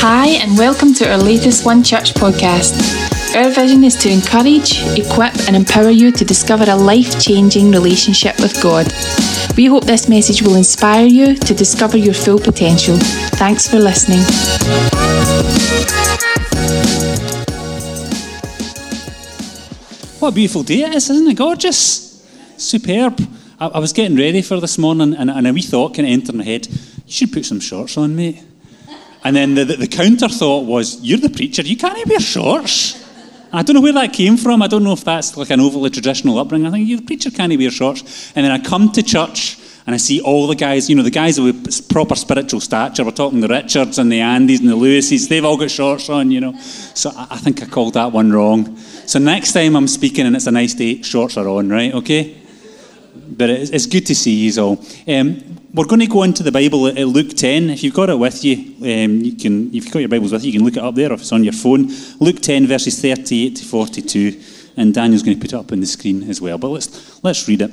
Hi, and welcome to our latest One Church podcast. Our vision is to encourage, equip, and empower you to discover a life changing relationship with God. We hope this message will inspire you to discover your full potential. Thanks for listening. What a beautiful day it is, isn't it? Gorgeous. Superb. I, I was getting ready for this morning, and, and a wee thought kind of entered my head. You should put some shorts on, mate. And then the, the, the counter thought was, You're the preacher, you can't wear shorts. I don't know where that came from. I don't know if that's like an overly traditional upbringing. I think the preacher can't wear shorts. And then I come to church and I see all the guys, you know, the guys with proper spiritual stature. We're talking the Richards and the Andys and the Lewises. They've all got shorts on, you know. So I, I think I called that one wrong. So next time I'm speaking and it's a nice day, shorts are on, right? Okay? But it's, good to see you all. Um, we're going to go into the Bible at Luke 10. If you've got it with you, um, you can, if you've got your Bibles with you, you can look it up there or if it's on your phone. Luke 10, verses 38 to 42. And Daniel's going to put it up on the screen as well. But let's, let's read it.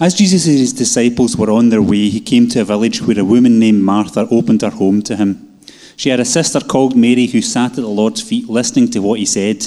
As Jesus and his disciples were on their way, he came to a village where a woman named Martha opened her home to him. She had a sister called Mary who sat at the Lord's feet listening to what he said.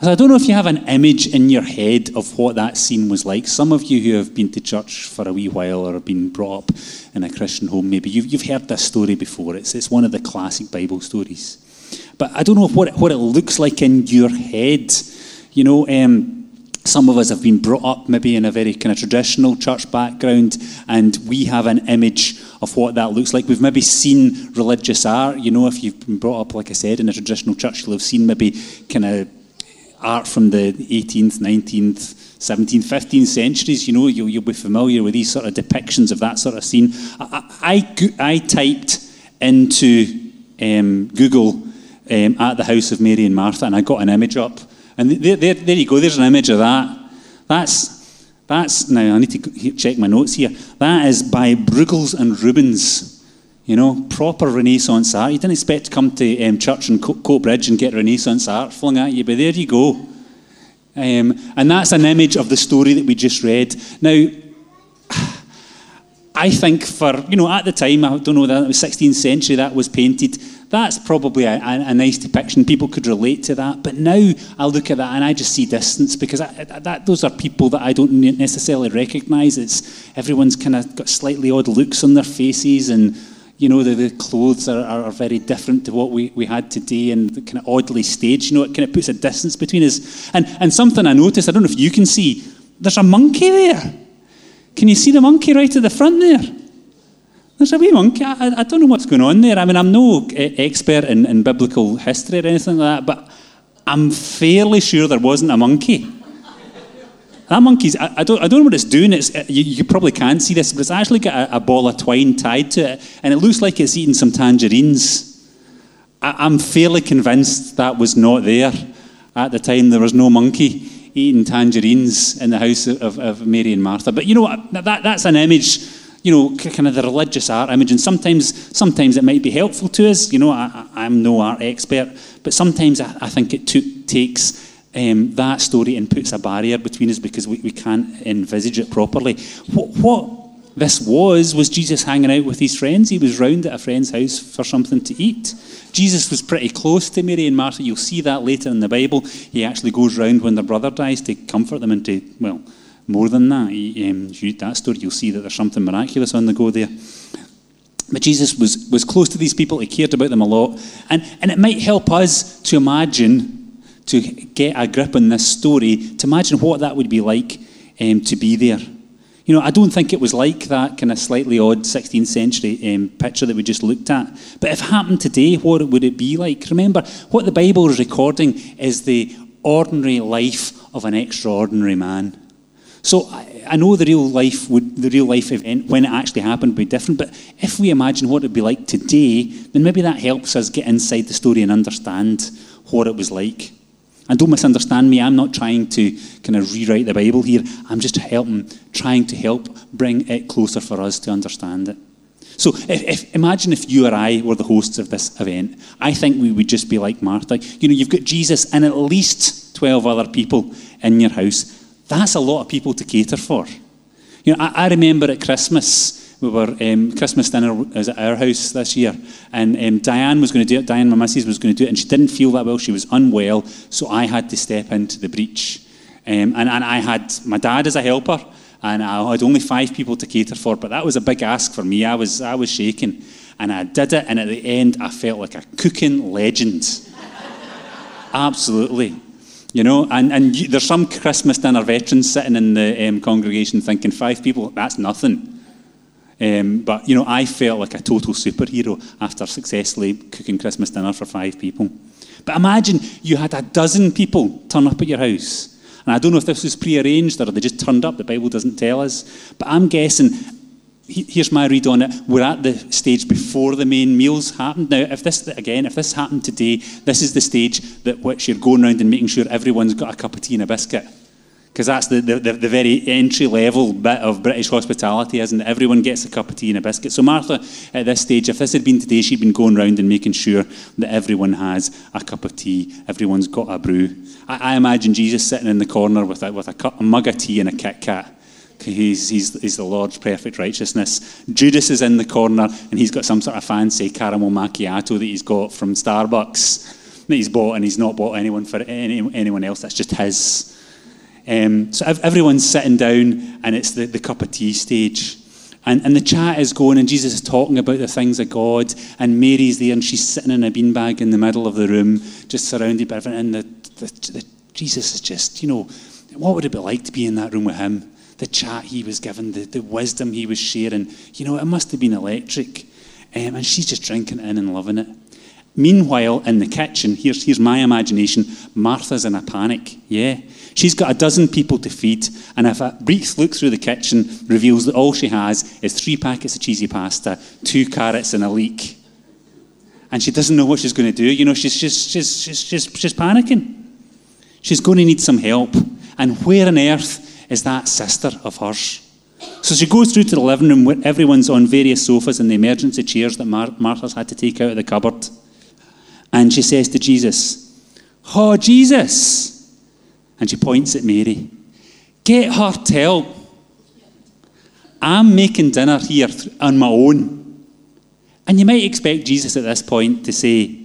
I don't know if you have an image in your head of what that scene was like. Some of you who have been to church for a wee while or have been brought up in a Christian home, maybe you've, you've heard this story before. It's, it's one of the classic Bible stories. But I don't know what it, what it looks like in your head. You know, um, some of us have been brought up maybe in a very kind of traditional church background, and we have an image of what that looks like. We've maybe seen religious art. You know, if you've been brought up, like I said, in a traditional church, you'll have seen maybe kind of art from the 18th, 19th, 17th, 15th centuries. You know, you'll, you'll be familiar with these sort of depictions of that sort of scene. I, I, I typed into um, Google um, at the house of Mary and Martha, and I got an image up. And there, there, there you go, there's an image of that. That's, that's, now I need to check my notes here. That is by Bruegels and Rubens. You know, proper Renaissance art. You didn't expect to come to um, church in Coatbridge and get Renaissance art flung at you, but there you go. Um, and that's an image of the story that we just read. Now, I think for, you know, at the time, I don't know, that it was 16th century, that was painted. That's probably a, a, a, nice depiction. People could relate to that. But now I look at that and I just see distance because I, that, those are people that I don't necessarily recognise. It's everyone's kind of got slightly odd looks on their faces and you know, the, the clothes are, are, very different to what we, we had today and the kind of oddly staged. You know, it kind of puts a distance between us. And, and something I noticed, I don't know if you can see, there's a monkey there. Can you see the monkey right at the front there? There's a wee monkey. I, I don't know what's going on there. I mean, I'm no expert in, in biblical history or anything like that, but I'm fairly sure there wasn't a monkey. That monkey's, I, I, don't, I don't know what it's doing. It's, you, you probably can't see this, but it's actually got a, a, ball of twine tied to it, and it looks like it's eating some tangerines. I, I'm fairly convinced that was not there at the time. There was no monkey eating tangerines in the house of, of Mary and Martha. But you know what? That, that's an image, you know, kind of the religious art image. And sometimes, sometimes it might be helpful to us. You know, I, am no art expert, but sometimes I, I think it takes um, that story and puts a barrier between us because we, we can't envisage it properly. What, what this was, was Jesus hanging out with his friends. He was round at a friend's house for something to eat. Jesus was pretty close to Mary and Martha. You'll see that later in the Bible. He actually goes round when their brother dies to comfort them and to, well, more than that. He, um, read that story, you'll see that there's something miraculous on the go there. But Jesus was, was close to these people, he cared about them a lot. And, and it might help us to imagine to get a grip on this story, to imagine what that would be like um, to be there. You know, I don't think it was like that kind of slightly odd 16th century um, picture that we just looked at. But if it happened today, what would it be like? Remember, what the Bible is recording is the ordinary life of an extraordinary man. So I, I know the real life would the real life event when it actually happened would be different. But if we imagine what it'd be like today, then maybe that helps us get inside the story and understand what it was like. And don't misunderstand me, I'm not trying to kind of rewrite the Bible here. I'm just helping, trying to help bring it closer for us to understand it. So if, if, imagine if you or I were the hosts of this event. I think we would just be like Martha. You know, you've got Jesus and at least 12 other people in your house. That's a lot of people to cater for. You know, I, I remember at Christmas, we were um, Christmas dinner was at our house this year, and um, Diane was going to do it. Diane, my missus, was going to do it, and she didn't feel that well. She was unwell, so I had to step into the breach, um, and, and I had my dad as a helper, and I had only five people to cater for. But that was a big ask for me. I was I was shaking, and I did it, and at the end, I felt like a cooking legend. Absolutely. You know, and, and you, there's some Christmas dinner veterans sitting in the um, congregation thinking, five people, that's nothing. Um, but, you know, I felt like a total superhero after successfully cooking Christmas dinner for five people. But imagine you had a dozen people turn up at your house. And I don't know if this was prearranged or they just turned up. The Bible doesn't tell us. But I'm guessing, here's my read on it. We're at the stage before the main meals happened. Now, if this, again, if this happened today, this is the stage that which you're going around and making sure everyone's got a cup of tea and a biscuit because that's the, the, the, very entry level bit of British hospitality, isn't it? Everyone gets a cup of tea and a biscuit. So, Martha, at this stage, if this had been today, she'd been going round and making sure that everyone has a cup of tea, everyone's got a brew. I, I imagine Jesus sitting in the corner with a, with a, cup, a mug of tea and a Kit Kat. He's, he's, he's the Lord's perfect righteousness. Judas is in the corner and he's got some sort of fancy caramel macchiato that he's got from Starbucks that he's bought and he's not bought anyone for any, anyone else. That's just his. Um, so everyone's sitting down, and it's the, the cup of tea stage. And, and the chat is going, and Jesus is talking about the things of God, and Mary's there, and she's sitting in a beanbag in the middle of the room, just surrounded by everything. And the, the, the, Jesus is just, you know, what would it be like to be in that room with him? The chat he was given, the, the wisdom he was sharing, you know, it must have been electric. Um, and she's just drinking it in and loving it. Meanwhile, in the kitchen, here's, here's my imagination Martha's in a panic. Yeah. She's got a dozen people to feed, and if a brief look through the kitchen reveals that all she has is three packets of cheesy pasta, two carrots, and a leek, and she doesn't know what she's going to do, you know, she's, she's, she's, she's, she's, she's panicking. She's going to need some help. And where on earth is that sister of hers? So she goes through to the living room where everyone's on various sofas and the emergency chairs that Mar- Martha's had to take out of the cupboard. And she says to Jesus, Oh, Jesus, and she points at Mary. Get her to help. I'm making dinner here on my own. And you might expect Jesus at this point to say,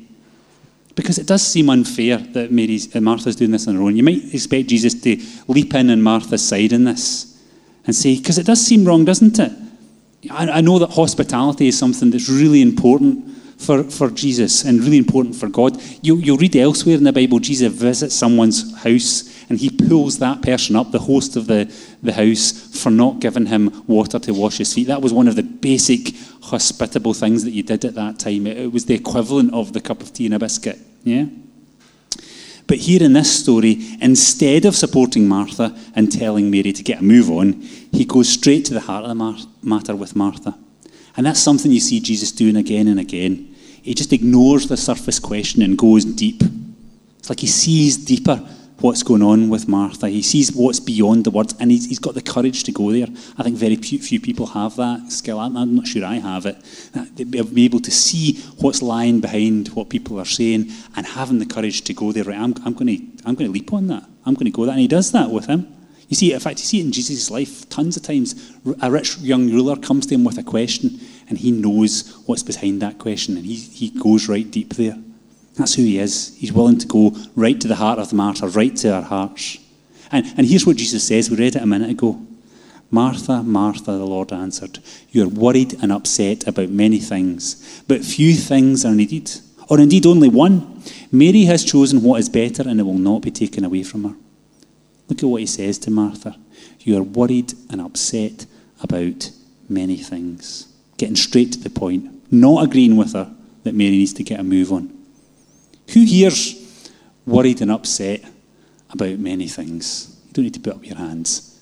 because it does seem unfair that Mary's, uh, Martha's doing this on her own, you might expect Jesus to leap in on Martha's side in this and say, because it does seem wrong, doesn't it? I, I know that hospitality is something that's really important for, for Jesus and really important for God. You, you'll read elsewhere in the Bible, Jesus visits someone's house and he pulls that person up, the host of the, the house, for not giving him water to wash his feet. That was one of the basic hospitable things that you did at that time. It, it was the equivalent of the cup of tea and a biscuit. Yeah? But here in this story, instead of supporting Martha and telling Mary to get a move on, he goes straight to the heart of the matter with Martha. And that's something you see Jesus doing again and again. He just ignores the surface question and goes deep. It's like he sees deeper what's going on with Martha. He sees what's beyond the words, and he's, he's got the courage to go there. I think very few, people have that skill. I'm, not sure I have it. Be able to see what's lying behind what people are saying and having the courage to go there. Right, I'm, I'm going to I'm going to leap on that. I'm going to go that, and he does that with him. You see, in fact, you see it in Jesus' life tons of times. A rich young ruler comes to him with a question, and he knows what's behind that question, and he, he goes right deep there. That's who he is. He's willing to go right to the heart of the matter, right to our hearts. And, and here's what Jesus says. We read it a minute ago. Martha, Martha, the Lord answered, You are worried and upset about many things, but few things are needed, or indeed only one. Mary has chosen what is better, and it will not be taken away from her. Look at what he says to Martha. You are worried and upset about many things. Getting straight to the point, not agreeing with her that Mary needs to get a move on. Who here's worried and upset about many things? You don't need to put up your hands.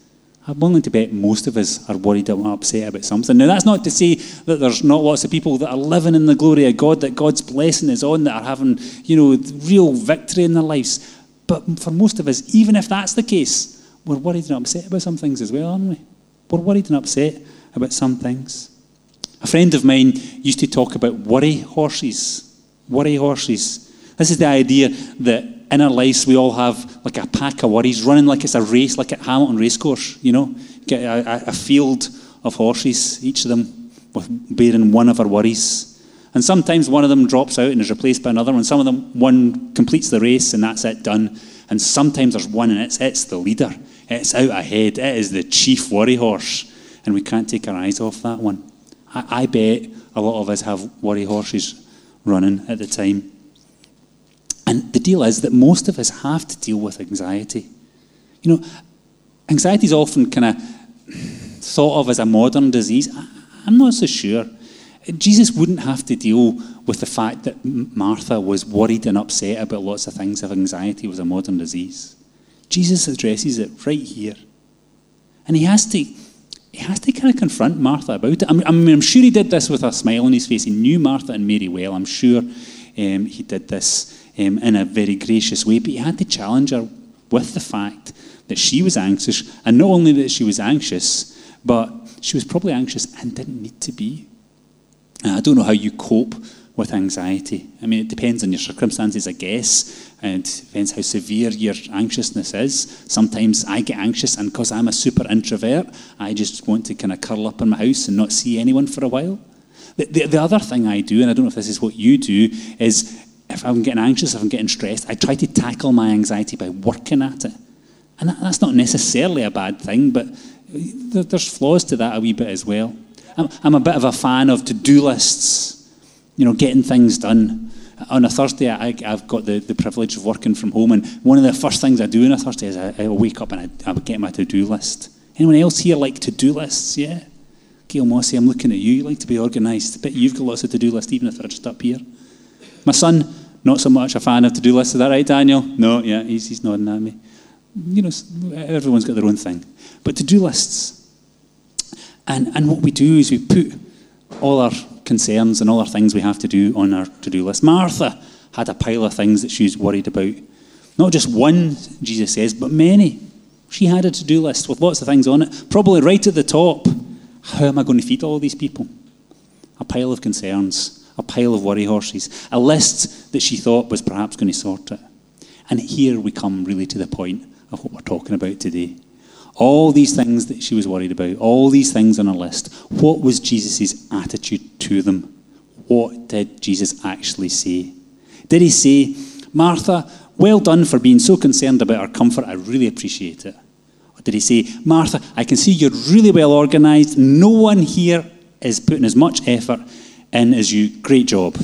I'm willing to bet most of us are worried and upset about something. Now, that's not to say that there's not lots of people that are living in the glory of God, that God's blessing is on, that are having, you know, real victory in their lives. But for most of us, even if that's the case, we're worried and upset about some things as well, aren't we? We're worried and upset about some things. A friend of mine used to talk about worry horses. Worry horses. This is the idea that in our lives we all have like a pack of worries running like it's a race, like at Hamilton Racecourse, you know? Get a, a field of horses, each of them bearing one of our worries. And sometimes one of them drops out and is replaced by another one. Some of them, one completes the race and that's it, done. And sometimes there's one and it's, it's the leader. It's out ahead. It is the chief worry horse. And we can't take our eyes off that one. I, I bet a lot of us have worry horses running at the time. And the deal is that most of us have to deal with anxiety. You know, anxiety is often kind of thought of as a modern disease. I'm not so sure. Jesus wouldn't have to deal with the fact that Martha was worried and upset about lots of things if anxiety was a modern disease. Jesus addresses it right here. And he has to he has to kind of confront Martha about it. I mean, I'm sure he did this with a smile on his face. He knew Martha and Mary well. I'm sure um, he did this um, in a very gracious way, but he had to challenge her with the fact that she was anxious, and not only that she was anxious, but she was probably anxious and didn't need to be. I don't know how you cope with anxiety. I mean, it depends on your circumstances, I guess, and it depends how severe your anxiousness is. Sometimes I get anxious, and because I'm a super introvert, I just want to kind of curl up in my house and not see anyone for a while. The, the, the other thing I do, and I don't know if this is what you do, is if I'm getting anxious, if I'm getting stressed, I try to tackle my anxiety by working at it. And that, that's not necessarily a bad thing, but there, there's flaws to that a wee bit as well. I'm, I'm a bit of a fan of to do lists, you know, getting things done. On a Thursday, I, have got the, the privilege of working from home, and one of the first things I do on a Thursday is I, I wake up and I, I get my to do list. Anyone else here like to do lists? Yeah? Gail Mossy, I'm looking at you. You like to be organised. But you've got lots of to do lists, even if they're just up here. My son, not so much a fan of to do lists. Is that right, Daniel? No, yeah, he's, he's nodding at me. You know, everyone's got their own thing. But to do lists. And, and what we do is we put all our concerns and all our things we have to do on our to do list. Martha had a pile of things that she was worried about. Not just one, Jesus says, but many. She had a to do list with lots of things on it. Probably right at the top how am I going to feed all these people? A pile of concerns a pile of worry horses, a list that she thought was perhaps going to sort it. And here we come really to the point of what we're talking about today. All these things that she was worried about, all these things on her list, what was Jesus' attitude to them? What did Jesus actually say? Did he say, Martha, well done for being so concerned about our comfort, I really appreciate it? Or did he say, Martha, I can see you're really well organised, no one here is putting as much effort in as you. Great job.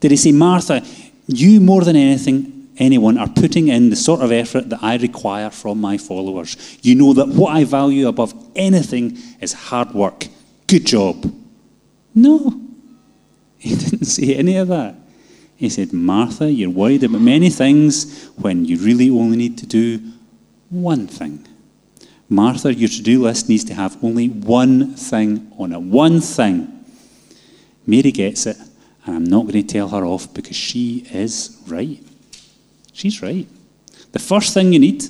Did he say, Martha, you more than anything, anyone, are putting in the sort of effort that I require from my followers. You know that what I value above anything is hard work. Good job. No, he didn't say any of that. He said, Martha, you're worried about many things when you really only need to do one thing. Martha, your to do list needs to have only one thing on it. One thing. Mary gets it, and I'm not going to tell her off because she is right. She's right. The first thing you need,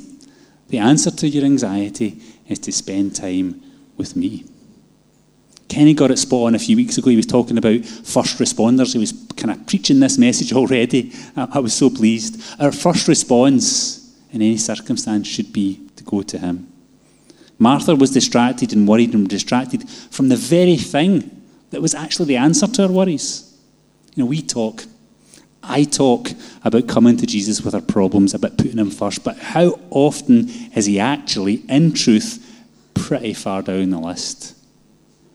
the answer to your anxiety, is to spend time with me. Kenny got it spot on a few weeks ago. He was talking about first responders. He was kind of preaching this message already. I, was so pleased. Our first response in any circumstance should be to go to him. Martha was distracted and worried and distracted from the very thing that was actually the answer to our worries. You know, we talk, I talk about coming to Jesus with our problems, about putting him first, but how often is he actually, in truth, pretty far down the list?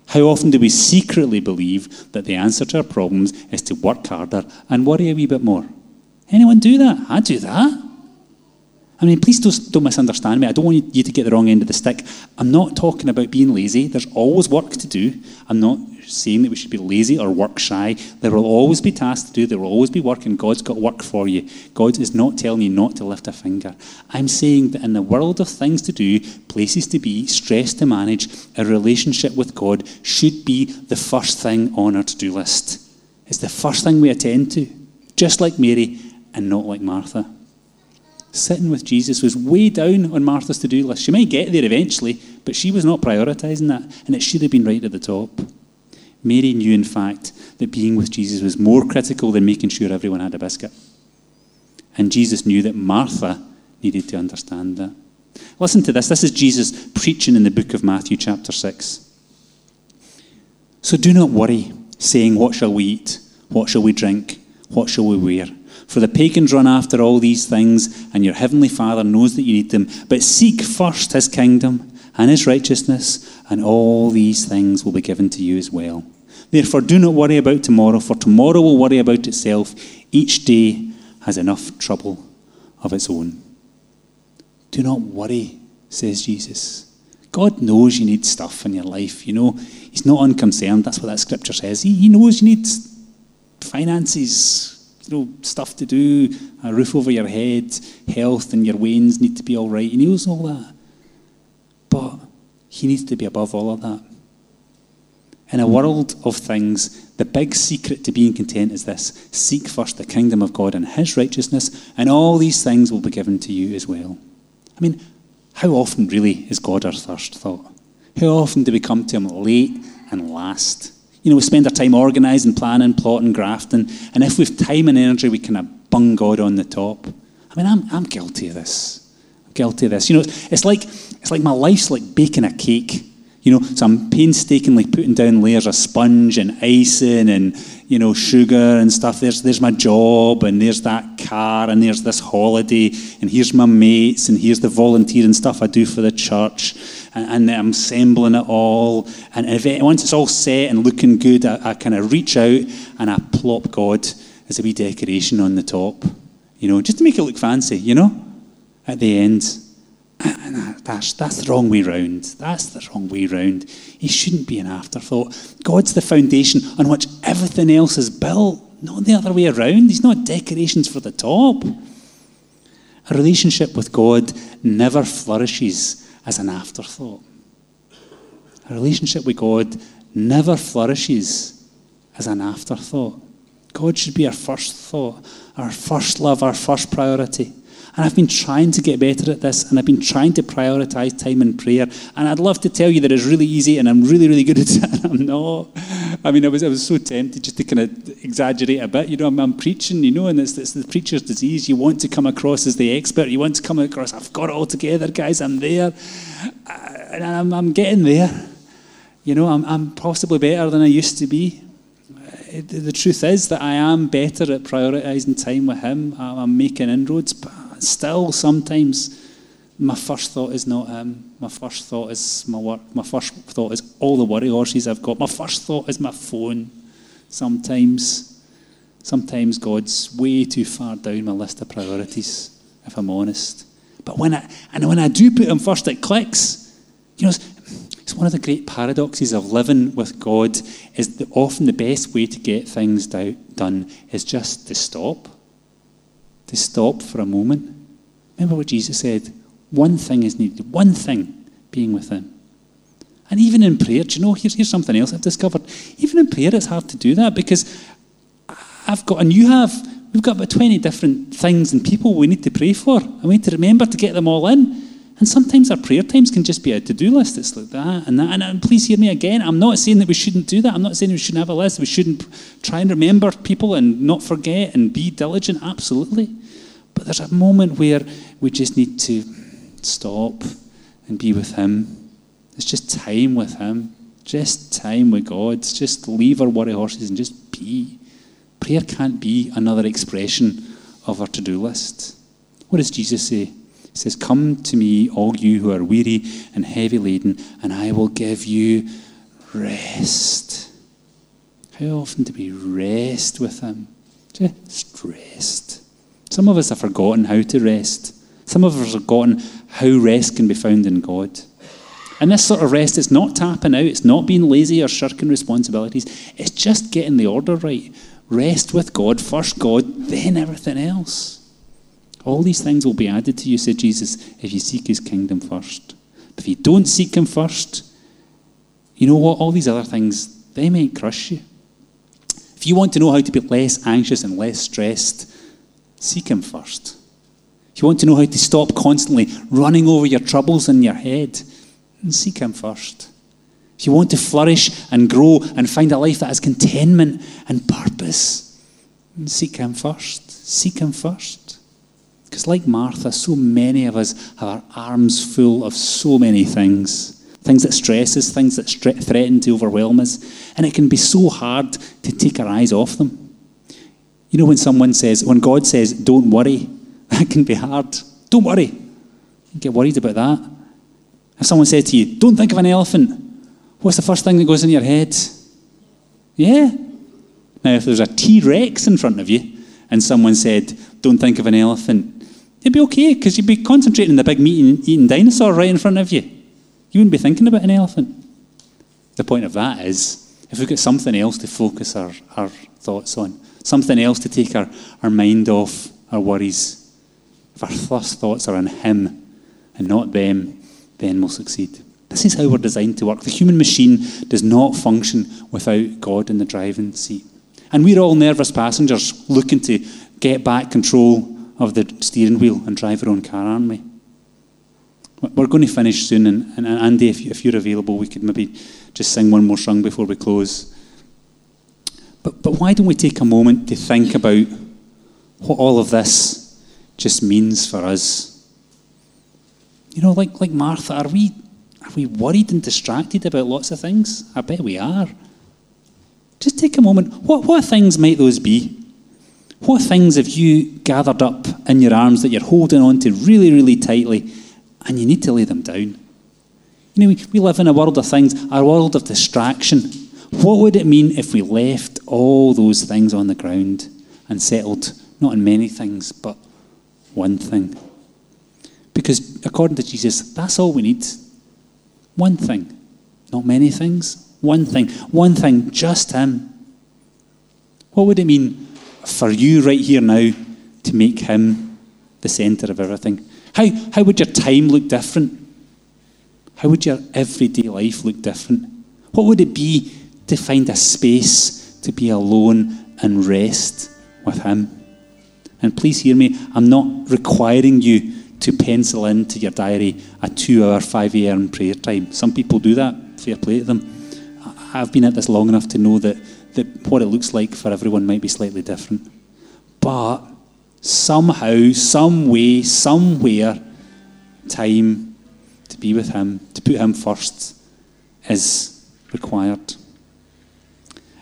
How often do we secretly believe that the answer to our problems is to work harder and worry a wee bit more? Anyone do that? I do that. I mean, please don't, don't misunderstand me. I don't want you to get the wrong end of the stick. I'm not talking about being lazy. There's always work to do. I'm not saying that we should be lazy or work shy. There will always be tasks to do. There will always be work, and God's got work for you. God is not telling you not to lift a finger. I'm saying that in the world of things to do, places to be, stress to manage, a relationship with God should be the first thing on our to do list. It's the first thing we attend to, just like Mary and not like Martha sitting with Jesus was way down on Martha's to do list. She might get there eventually, but she was not prioritising that, and it should have been right at the top. Mary knew, in fact, that being with Jesus was more critical than making sure everyone had a biscuit. And Jesus knew that Martha needed to understand that. Listen to this. This is Jesus preaching in the book of Matthew, chapter 6. So do not worry, saying, What shall we eat? What shall we drink? What shall we wear? For the pagans run after all these things, and your heavenly Father knows that you need them. But seek first his kingdom and his righteousness, and all these things will be given to you as well. Therefore, do not worry about tomorrow, for tomorrow will worry about itself. Each day has enough trouble of its own. Do not worry, says Jesus. God knows you need stuff in your life. You know, He's not unconcerned. That's what that scripture says. He, he knows you need finances, you know, stuff to do, a roof over your head, health, and your wains need to be all right. He knows all that. But he needs to be above all of that. In a world of things, the big secret to being content is this seek first the kingdom of God and his righteousness, and all these things will be given to you as well. I mean, how often really is God our first thought? How often do we come to him late and last? You know, we spend our time organising, planning, plotting, grafting, and if we've time and energy, we kind of bung God on the top. I mean, I'm, I'm guilty of this. I'm guilty of this. You know, it's like, it's like my life's like baking a cake. You know, so I'm painstakingly putting down layers of sponge and icing and, you know, sugar and stuff. There's, there's my job and there's that car and there's this holiday and here's my mates and here's the volunteering stuff I do for the church and, and I'm assembling it all. And if it, once it's all set and looking good, I, I kind of reach out and I plop God as a wee decoration on the top, you know, just to make it look fancy, you know, at the end. That's, that's the wrong way round. That's the wrong way round. He shouldn't be an afterthought. God's the foundation on which everything else is built, not the other way around. He's not decorations for the top. A relationship with God never flourishes as an afterthought. A relationship with God never flourishes as an afterthought. God should be our first thought, our first love, our first priority. And I've been trying to get better at this, and I've been trying to prioritize time in prayer. And I'd love to tell you that it's really easy, and I'm really, really good at it, I'm not. I mean, I was, I was so tempted just to kind of exaggerate a bit. You know, I'm, I'm preaching, you know, and it's, it's the preacher's disease. You want to come across as the expert. You want to come across, I've got it all together, guys, I'm there. Uh, and I'm, I'm getting there. You know, I'm, I'm possibly better than I used to be uh, the truth is that I am better at prioritizing time with Him. I'm making inroads, but still sometimes my first thought is not him. My first thought is my work. My first thought is all the worry horses I've got. My first thought is my phone. Sometimes, sometimes God's way too far down my list of priorities, if I'm honest. But when I and when I do put him first, it clicks. You know, it's, it's one of the great paradoxes of living with God. Is that often the best way to get things do, done is just to stop to stop for a moment. Remember what Jesus said? One thing is needed, one thing being with Him. And even in prayer, do you know, here's, here's something else I've discovered. Even in prayer, it's hard to do that because I've got, and you have, we've got about 20 different things and people we need to pray for. And we need to remember to get them all in. And sometimes our prayer times can just be a to do list. It's like that and that. And, and, please hear me again. I'm not saying that we shouldn't do that. I'm not saying we shouldn't have a list. We shouldn't try and remember people and not forget and be diligent. Absolutely. But there's a moment where we just need to stop and be with Him. It's just time with Him. Just time with God. Just leave our worry horses and just be. Prayer can't be another expression of our to do list. What does Jesus say? He says, Come to me, all you who are weary and heavy laden, and I will give you rest. How often do we rest with Him? Just rest. Some of us have forgotten how to rest. Some of us have forgotten how rest can be found in God. And this sort of rest is not tapping out, it's not being lazy or shirking responsibilities, it's just getting the order right. Rest with God, first God, then everything else. All these things will be added to you, said Jesus, if you seek his kingdom first. But if you don't seek him first, you know what? All these other things, they may crush you. If you want to know how to be less anxious and less stressed, seek him first. If you want to know how to stop constantly running over your troubles in your head, seek him first. If you want to flourish and grow and find a life that has contentment and purpose, seek him first. Seek him first. Because, like Martha, so many of us have our arms full of so many things things that stress us, things that stre- threaten to overwhelm us. And it can be so hard to take our eyes off them. You know, when someone says, when God says, don't worry, that can be hard. Don't worry. You get worried about that. If someone said to you, don't think of an elephant, what's the first thing that goes in your head? Yeah. Now, if there's a T Rex in front of you and someone said, don't think of an elephant, it'd be okay because you'd be concentrating on the big meat eating dinosaur right in front of you. You wouldn't be thinking about an elephant. The point of that is, if we've got something else to focus our, our thoughts on, something else to take our, our mind off our worries, if our first thoughts are on Him and not them, then we'll succeed. This is how we're designed to work. The human machine does not function without God in the driving seat. And we're all nervous passengers looking to get back control of the steering wheel and drive our own car, aren't we? We're going to finish soon, and, and Andy, if, you, if you're available, we could maybe just sing one more song before we close. But, but why don't we take a moment to think about what all of this just means for us? You know, like, like Martha, are we, are we worried and distracted about lots of things? I bet we are. Just take a moment. What, what things might those be? What things have you gathered up in your arms that you're holding on to really, really tightly and you need to lay them down? You know, we, we live in a world of things, a world of distraction. What would it mean if we left all those things on the ground and settled not on many things, but one thing? Because according to Jesus, that's all we need. One thing. Not many things. One thing. One thing, just Him. What would it mean for you right here now to make Him the centre of everything? How, how would your time look different? How would your everyday life look different? What would it be to find a space to be alone and rest with Him? And please hear me, I'm not requiring you to pencil into your diary a two hour, 5 a.m. prayer time. Some people do that, fair play to them. I've been at this long enough to know that, that what it looks like for everyone might be slightly different. But somehow, some way, somewhere, time to be with Him, to put Him first, is required.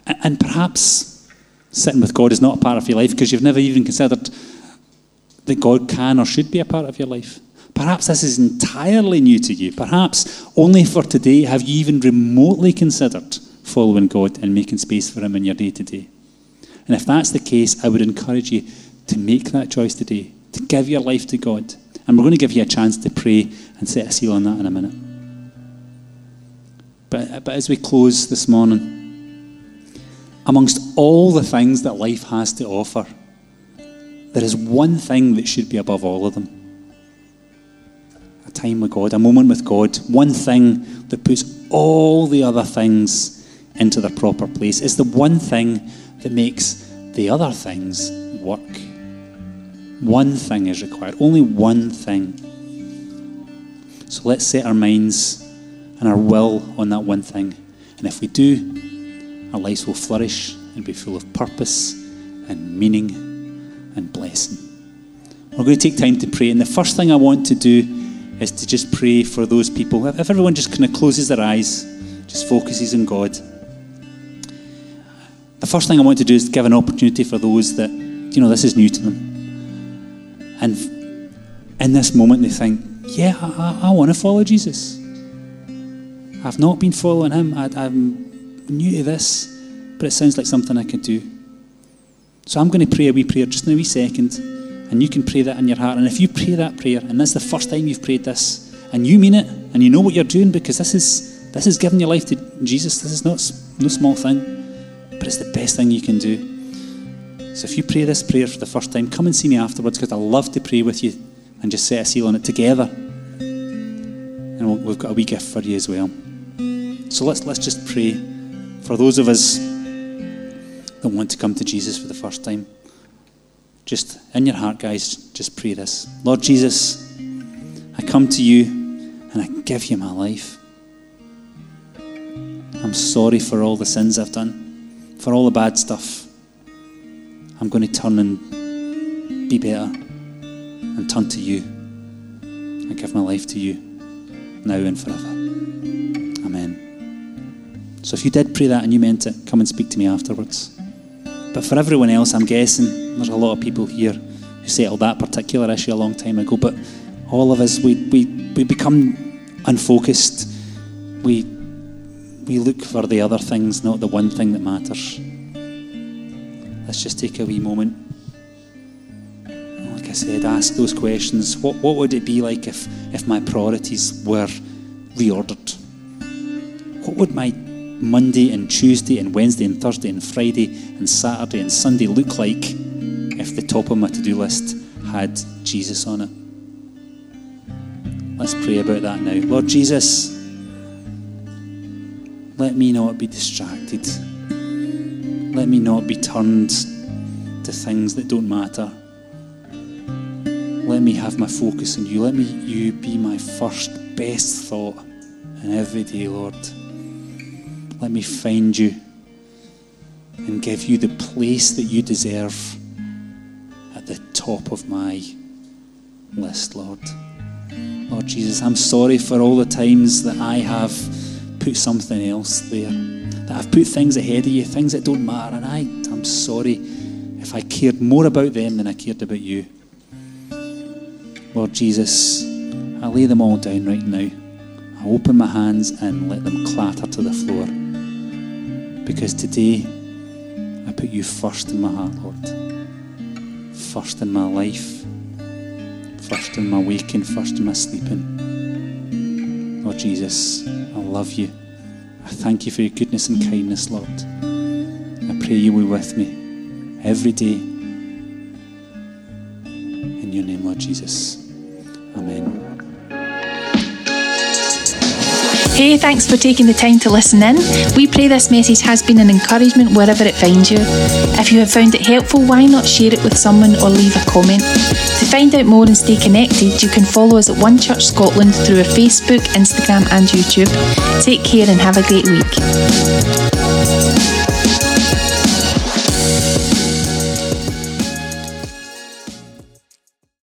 And perhaps sitting with God is not a part of your life because you've never even considered that God can or should be a part of your life. Perhaps this is entirely new to you. Perhaps only for today have you even remotely considered following God and making space for Him in your day to day. And if that's the case, I would encourage you to make that choice today, to give your life to God. And we're going to give you a chance to pray and set a seal on that in a minute. But, but as we close this morning, amongst all the things that life has to offer, there is one thing that should be above all of them a time with God, a moment with God, one thing that puts all the other things into their proper place. It's the one thing that makes the other things work. One thing is required, only one thing. So let's set our minds and our will on that one thing. And if we do, our lives will flourish and be full of purpose and meaning and blessing. We're going to take time to pray. And the first thing I want to do is to just pray for those people. If everyone just kind of closes their eyes, just focuses on God. The first thing I want to do is give an opportunity for those that, you know, this is new to them. And in this moment, they think, yeah, I, I, I want to follow Jesus. I've not been following him. I, I'm new to this, but it sounds like something I could do. So I'm going to pray a wee prayer just in a wee second. And you can pray that in your heart. And if you pray that prayer, and this is the first time you've prayed this, and you mean it, and you know what you're doing, because this is this is giving your life to Jesus. This is not no small thing, but it's the best thing you can do. So if you pray this prayer for the first time, come and see me afterwards, because I love to pray with you and just set a seal on it together. And we've got a wee gift for you as well. So let's let's just pray for those of us that want to come to Jesus for the first time. Just in your heart, guys, just pray this. Lord Jesus, I come to you and I give you my life. I'm sorry for all the sins I've done, for all the bad stuff. I'm going to turn and be better and turn to you. I give my life to you now and forever. So if you did pray that and you meant it, come and speak to me afterwards. But for everyone else, I'm guessing there's a lot of people here who settled that particular issue a long time ago. But all of us, we, we, we become unfocused. We, we look for the other things, not the one thing that matters. Let's just take a wee moment. Like I said, ask those questions. What, what would it be like if, if my priorities were reordered? What would my Monday and Tuesday and Wednesday and Thursday and Friday and Saturday and Sunday look like if the top of my to do list had Jesus on it? Let's pray about that now. Lord Jesus, let me not be distracted. Let me not be turned to things that don't matter. Let me have my focus on you. Let me you be my first best thought in every day, Lord. Let me find you and give you the place that you deserve at the top of my list, Lord. Lord Jesus, I'm sorry for all the times that I have put something else there, that I've put things ahead of you, things that don't matter, and I, I'm sorry if I cared more about them than I cared about you. Lord Jesus, I lay them all down right now. I open my hands and let them clatter to the floor. Because today, I put you first in my heart, Lord. First in my life, first in my waking, first in my sleeping. Lord Jesus, I love you. I thank you for your goodness and kindness, Lord. I pray you will be with me every day. In your name, Lord Jesus. Amen. Hey, thanks for taking the time to listen in. We pray this message has been an encouragement wherever it finds you. If you have found it helpful, why not share it with someone or leave a comment? To find out more and stay connected, you can follow us at One Church Scotland through our Facebook, Instagram, and YouTube. Take care and have a great week.